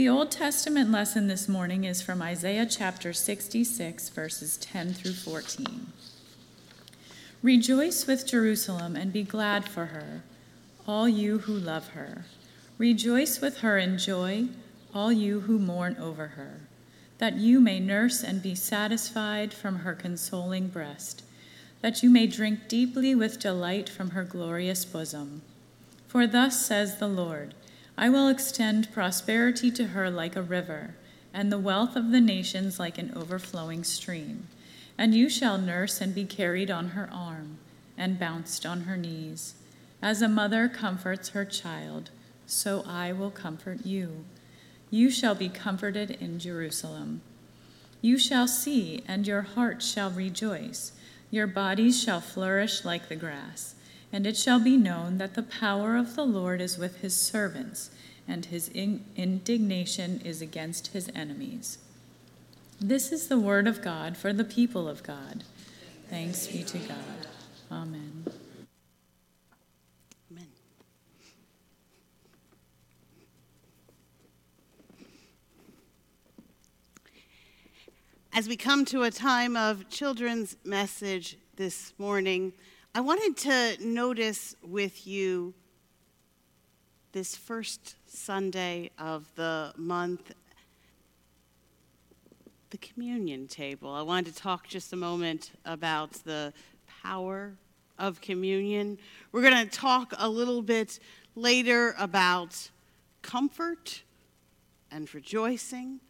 The Old Testament lesson this morning is from Isaiah chapter 66, verses 10 through 14. Rejoice with Jerusalem and be glad for her, all you who love her. Rejoice with her in joy, all you who mourn over her, that you may nurse and be satisfied from her consoling breast, that you may drink deeply with delight from her glorious bosom. For thus says the Lord I will extend prosperity to her like a river, and the wealth of the nations like an overflowing stream. And you shall nurse and be carried on her arm, and bounced on her knees. As a mother comforts her child, so I will comfort you. You shall be comforted in Jerusalem. You shall see, and your heart shall rejoice. Your bodies shall flourish like the grass. And it shall be known that the power of the Lord is with his servants, and his in- indignation is against his enemies. This is the word of God for the people of God. Thanks be to God. Amen. Amen. As we come to a time of children's message this morning, I wanted to notice with you this first Sunday of the month the communion table. I wanted to talk just a moment about the power of communion. We're going to talk a little bit later about comfort and rejoicing.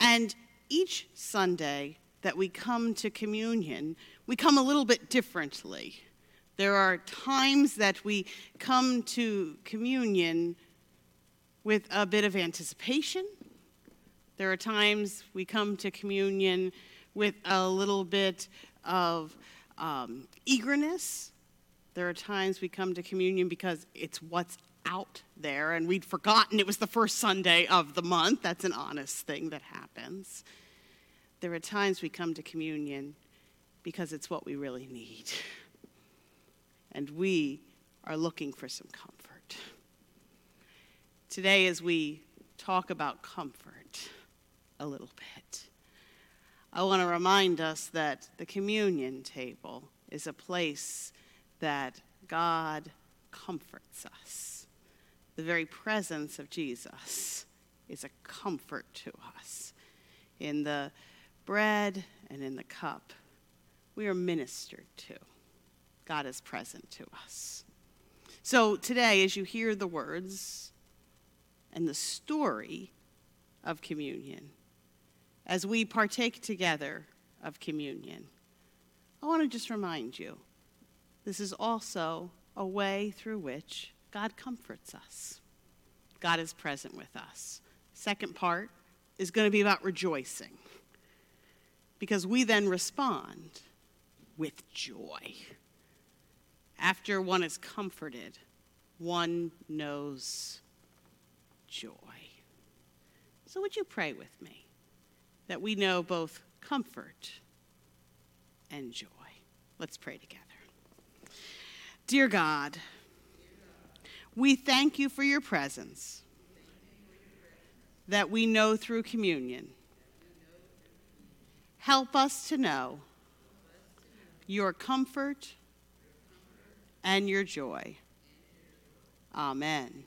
And each Sunday that we come to communion, we come a little bit differently. There are times that we come to communion with a bit of anticipation. There are times we come to communion with a little bit of um, eagerness. There are times we come to communion because it's what's out there and we'd forgotten it was the first Sunday of the month. That's an honest thing that happens. There are times we come to communion because it's what we really need and we are looking for some comfort. Today, as we talk about comfort a little bit, I want to remind us that the communion table is a place that God comforts us. The very presence of Jesus is a comfort to us. In the bread and in the cup, we are ministered to. God is present to us. So today, as you hear the words and the story of communion, as we partake together of communion, I want to just remind you this is also a way through which God comforts us. God is present with us. Second part is going to be about rejoicing because we then respond with joy. After one is comforted, one knows joy. So, would you pray with me that we know both comfort and joy? Let's pray together. Dear God, we thank you for your presence that we know through communion. Help us to know your comfort and your joy. Amen.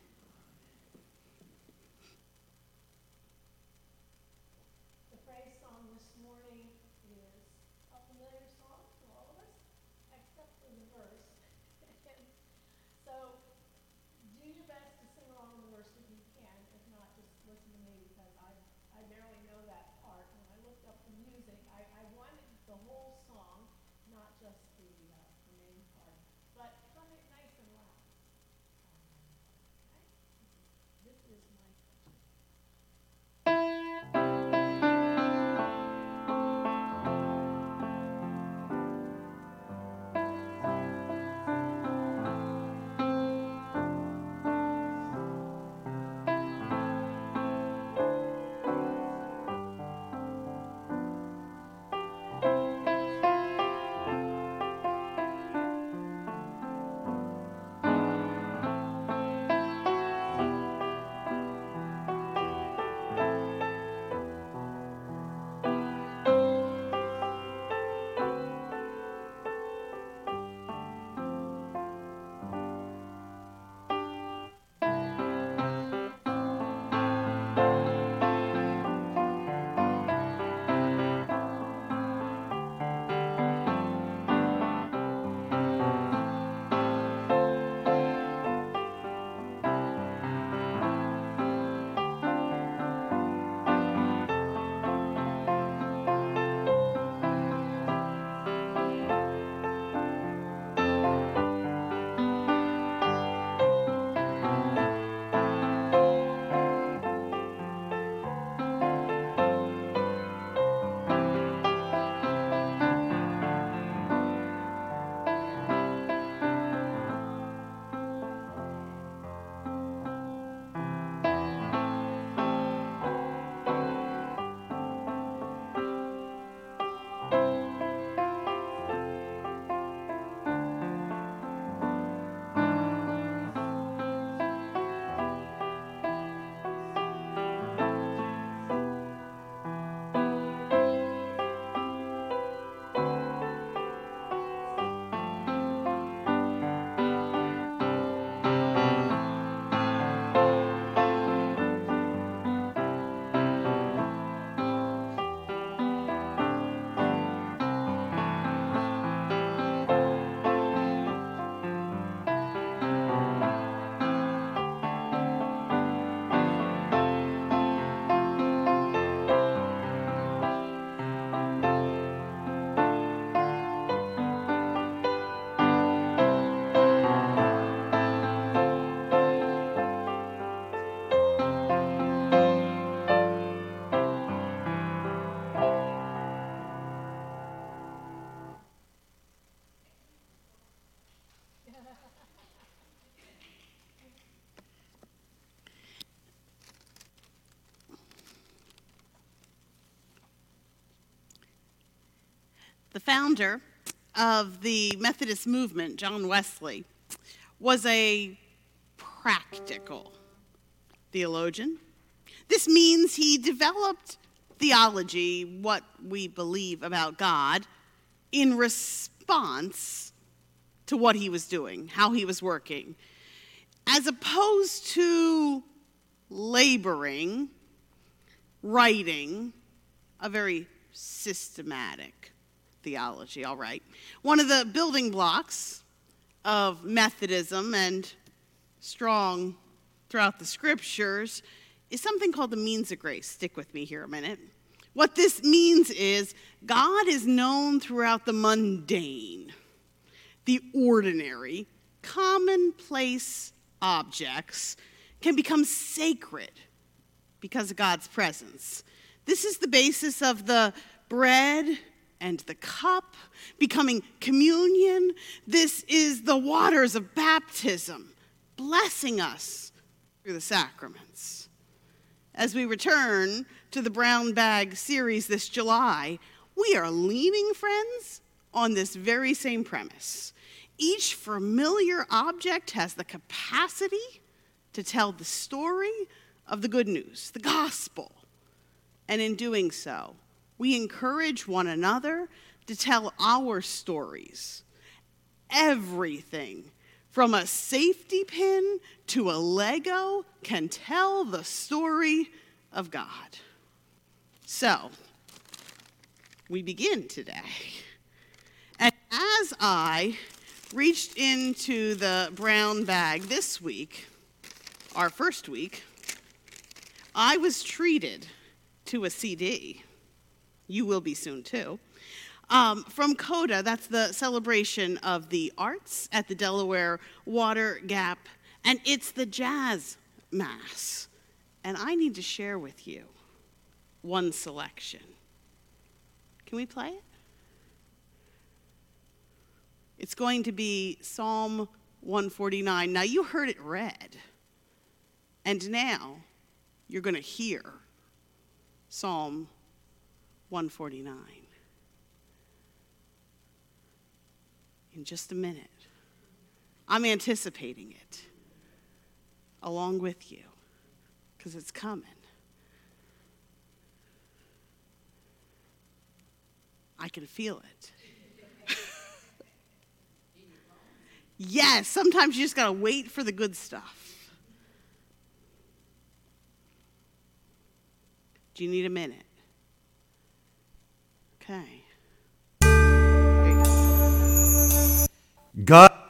The founder of the Methodist movement, John Wesley, was a practical theologian. This means he developed theology, what we believe about God, in response to what he was doing, how he was working, as opposed to laboring, writing a very systematic theology, all right. One of the building blocks of Methodism and strong throughout the scriptures is something called the means of grace. Stick with me here a minute. What this means is God is known throughout the mundane, the ordinary, commonplace objects can become sacred because of God's presence. This is the basis of the bread and the cup becoming communion. This is the waters of baptism, blessing us through the sacraments. As we return to the Brown Bag series this July, we are leaning, friends, on this very same premise. Each familiar object has the capacity to tell the story of the good news, the gospel. And in doing so, we encourage one another to tell our stories. Everything from a safety pin to a Lego can tell the story of God. So, we begin today. And as I reached into the brown bag this week, our first week, I was treated to a CD you will be soon too. Um, from COTA, that's the celebration of the arts at the Delaware Water Gap, and it's the Jazz Mass. And I need to share with you one selection. Can we play it? It's going to be Psalm 149. Now, you heard it read, and now you're going to hear Psalm 149. In just a minute. I'm anticipating it along with you because it's coming. I can feel it. yes, sometimes you just got to wait for the good stuff. Do you need a minute? Okay. God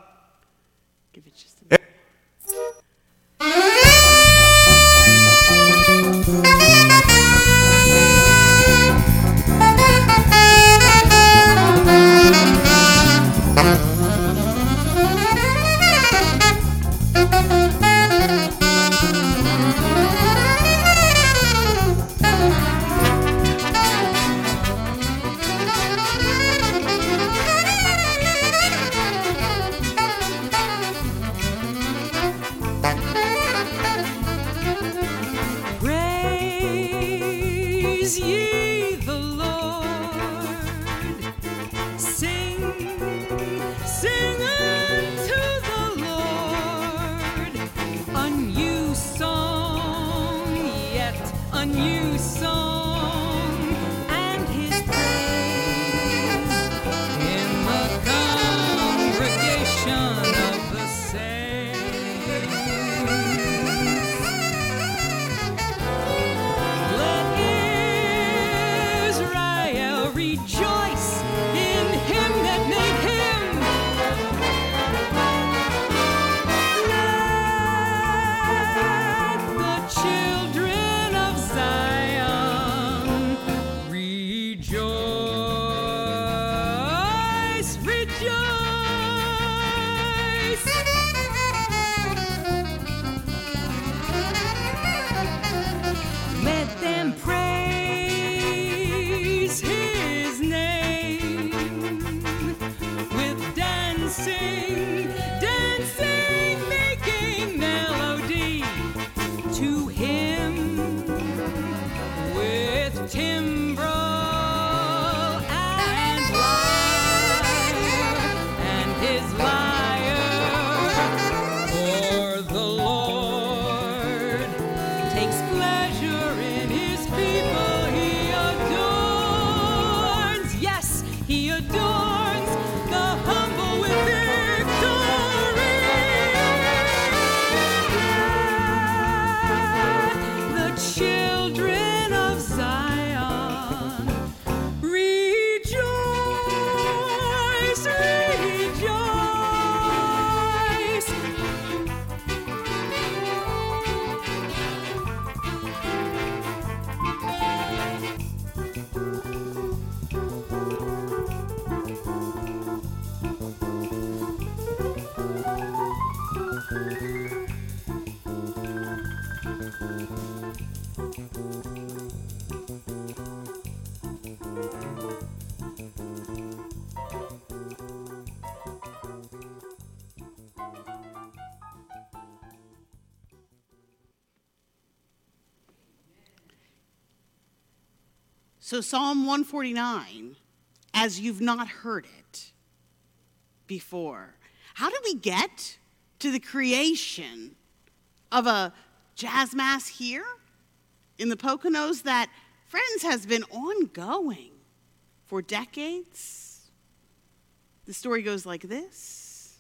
So, Psalm 149, as you've not heard it before, how did we get to the creation of a jazz mass here in the Poconos that, friends, has been ongoing for decades? The story goes like this.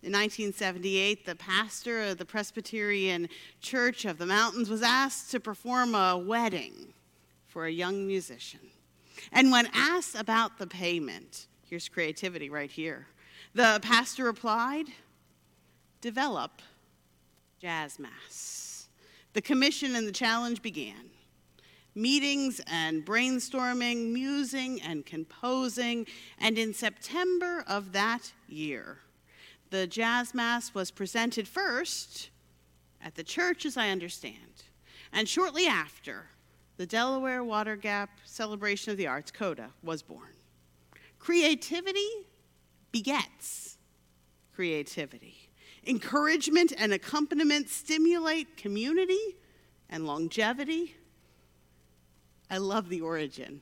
In 1978, the pastor of the Presbyterian Church of the Mountains was asked to perform a wedding for a young musician. And when asked about the payment, here's creativity right here. The pastor replied, Develop jazz mass. The commission and the challenge began. Meetings and brainstorming, musing and composing, and in September of that year, the jazz mass was presented first at the church, as I understand, and shortly after, the Delaware Water Gap Celebration of the Arts, COTA, was born. Creativity begets creativity. Encouragement and accompaniment stimulate community and longevity. I love the origin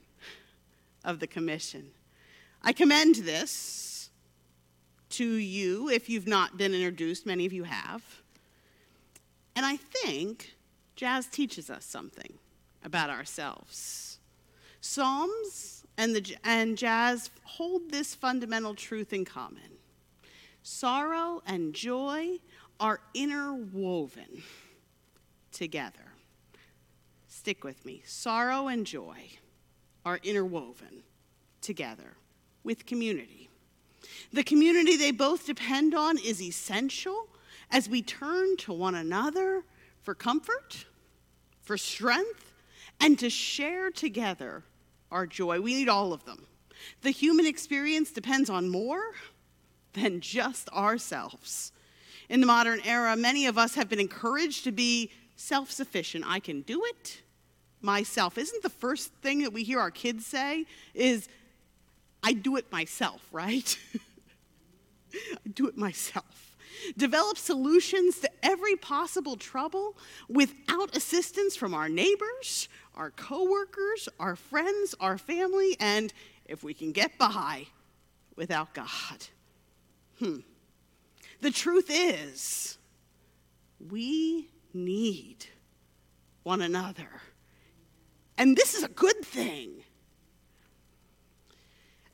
of the commission. I commend this to you if you've not been introduced, many of you have. And I think jazz teaches us something about ourselves. Psalms and, the, and jazz hold this fundamental truth in common sorrow and joy are interwoven together. Stick with me. Sorrow and joy are interwoven together with community. The community they both depend on is essential as we turn to one another for comfort, for strength, and to share together our joy. We need all of them. The human experience depends on more than just ourselves. In the modern era, many of us have been encouraged to be self sufficient. I can do it myself. Isn't the first thing that we hear our kids say is, I do it myself, right? I do it myself. Develop solutions to every possible trouble without assistance from our neighbors, our coworkers, our friends, our family, and if we can get by, without God. Hmm. The truth is, we need one another. And this is a good thing.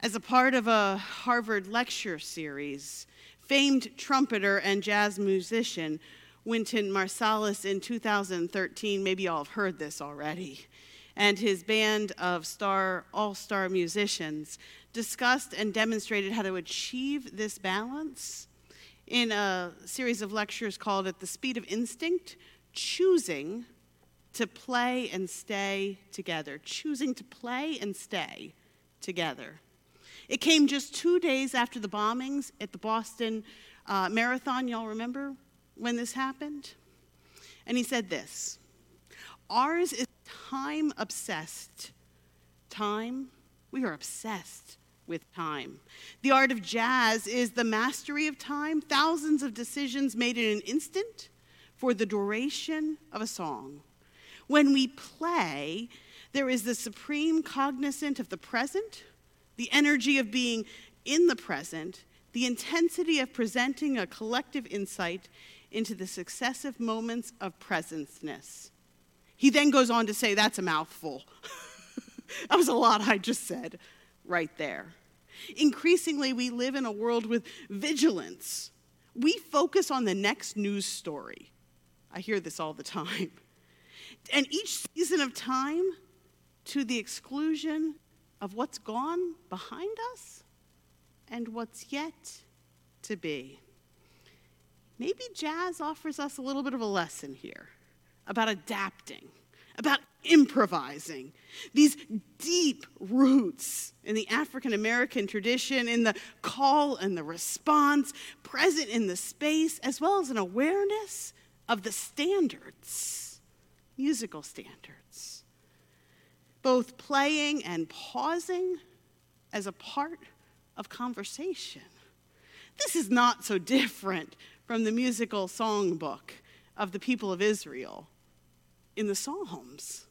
As a part of a Harvard lecture series, famed trumpeter and jazz musician Wynton Marsalis in 2013, maybe y'all have heard this already, and his band of star all-star musicians discussed and demonstrated how to achieve this balance in a series of lectures called At the Speed of Instinct, choosing to play and stay together, choosing to play and stay together. It came just two days after the bombings at the Boston uh, Marathon. Y'all remember when this happened? And he said this Ours is time obsessed. Time, we are obsessed with time. The art of jazz is the mastery of time, thousands of decisions made in an instant for the duration of a song. When we play, there is the supreme cognizant of the present, the energy of being in the present, the intensity of presenting a collective insight into the successive moments of presenceness. He then goes on to say, That's a mouthful. that was a lot I just said right there. Increasingly, we live in a world with vigilance. We focus on the next news story. I hear this all the time. And each season of time, to the exclusion of what's gone behind us and what's yet to be. Maybe jazz offers us a little bit of a lesson here about adapting, about improvising. These deep roots in the African American tradition, in the call and the response, present in the space, as well as an awareness of the standards, musical standards. Both playing and pausing as a part of conversation. This is not so different from the musical songbook of the people of Israel in the Psalms.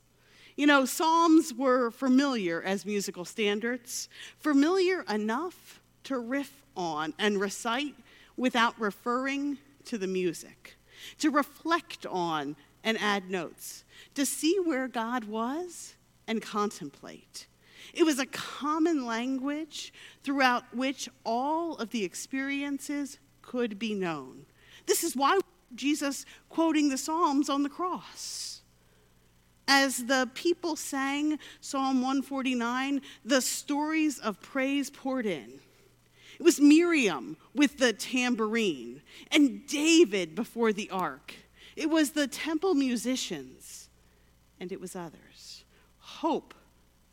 You know, Psalms were familiar as musical standards, familiar enough to riff on and recite without referring to the music, to reflect on and add notes, to see where God was and contemplate. It was a common language throughout which all of the experiences could be known. This is why Jesus quoting the Psalms on the cross. As the people sang Psalm 149, the stories of praise poured in. It was Miriam with the tambourine and David before the ark. It was the temple musicians, and it was others. Hope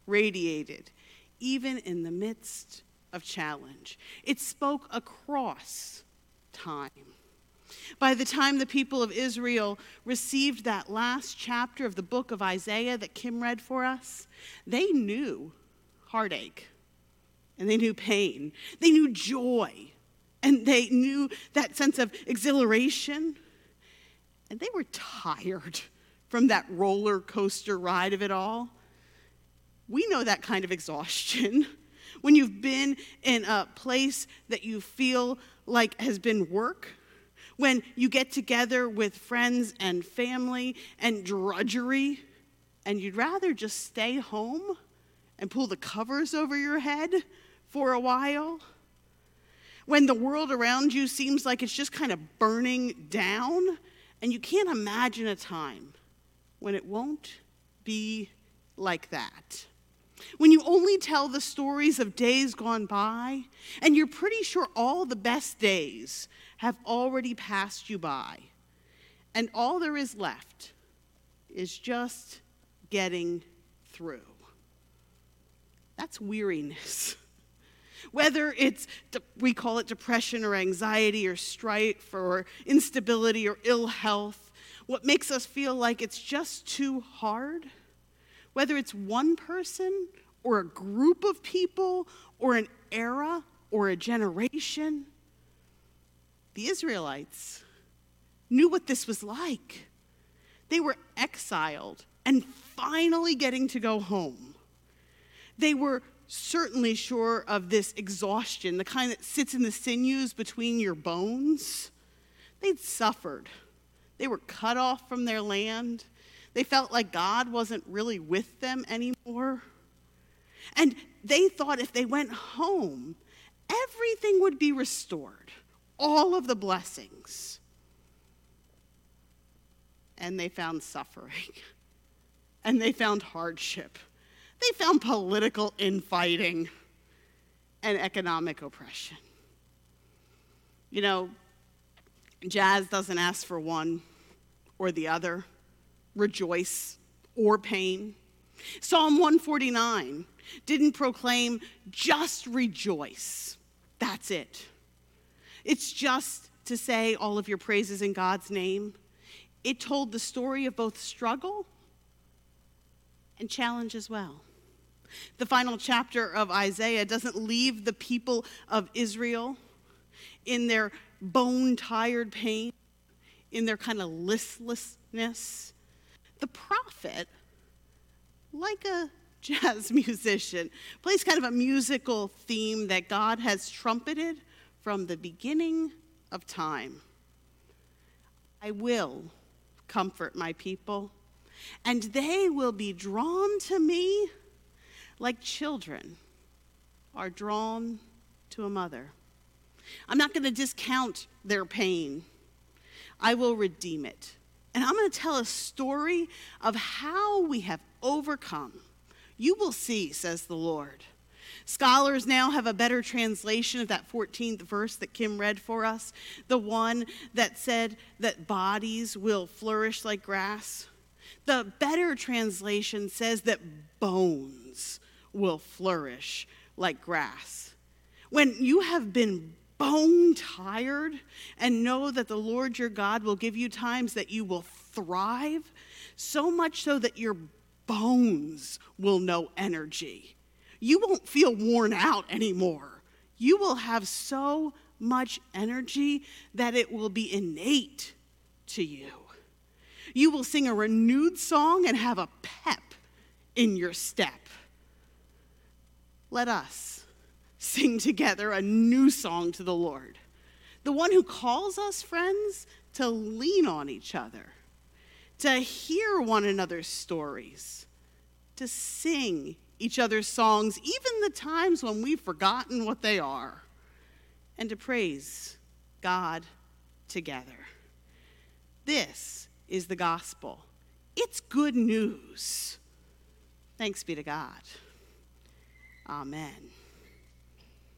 radiated even in the midst of challenge. It spoke across time. By the time the people of Israel received that last chapter of the book of Isaiah that Kim read for us, they knew heartache and they knew pain. They knew joy and they knew that sense of exhilaration. And they were tired from that roller coaster ride of it all. We know that kind of exhaustion. When you've been in a place that you feel like has been work, when you get together with friends and family and drudgery, and you'd rather just stay home and pull the covers over your head for a while. When the world around you seems like it's just kind of burning down, and you can't imagine a time when it won't be like that. When you only tell the stories of days gone by, and you're pretty sure all the best days have already passed you by, and all there is left is just getting through. That's weariness. Whether it's, we call it depression or anxiety or strife or instability or ill health, what makes us feel like it's just too hard whether it's one person or a group of people or an era or a generation. The Israelites knew what this was like. They were exiled and finally getting to go home. They were certainly sure of this exhaustion, the kind that sits in the sinews between your bones. They'd suffered. They were cut off from their land. They felt like God wasn't really with them anymore. And they thought if they went home, everything would be restored, all of the blessings. And they found suffering, and they found hardship, they found political infighting and economic oppression. You know, jazz doesn't ask for one or the other rejoice or pain. Psalm 149 didn't proclaim just rejoice. That's it. It's just to say all of your praises in God's name. It told the story of both struggle and challenge as well. The final chapter of Isaiah doesn't leave the people of Israel in their bone tired pain, in their kind of listlessness. The prophet, like a jazz musician, plays kind of a musical theme that God has trumpeted from the beginning of time. I will comfort my people. and they will be drawn to me like children are drawn to a mother. I'm not going to discount their pain. I will redeem it. And I'm going to tell a story of how we have overcome. You will see, says the Lord. Scholars now have a better translation of that 14th verse that Kim read for us, the one that said that bodies will flourish like grass. The better translation says that bones will flourish like grass. When you have been bone tired and know that the Lord your God will give you times that you will thrive, so much so that your bones will know energy. You won't feel worn out anymore. You will have so much energy that it will be innate to you. You will sing a renewed song and have a pep in your step. Let us sing together a new song to the Lord, the one who calls us, friends, to lean on each other, to hear one another's stories, to sing each other's songs, even the times when we've forgotten what they are, and to praise God together. This is the gospel. It's good news. Thanks be to God. Amen.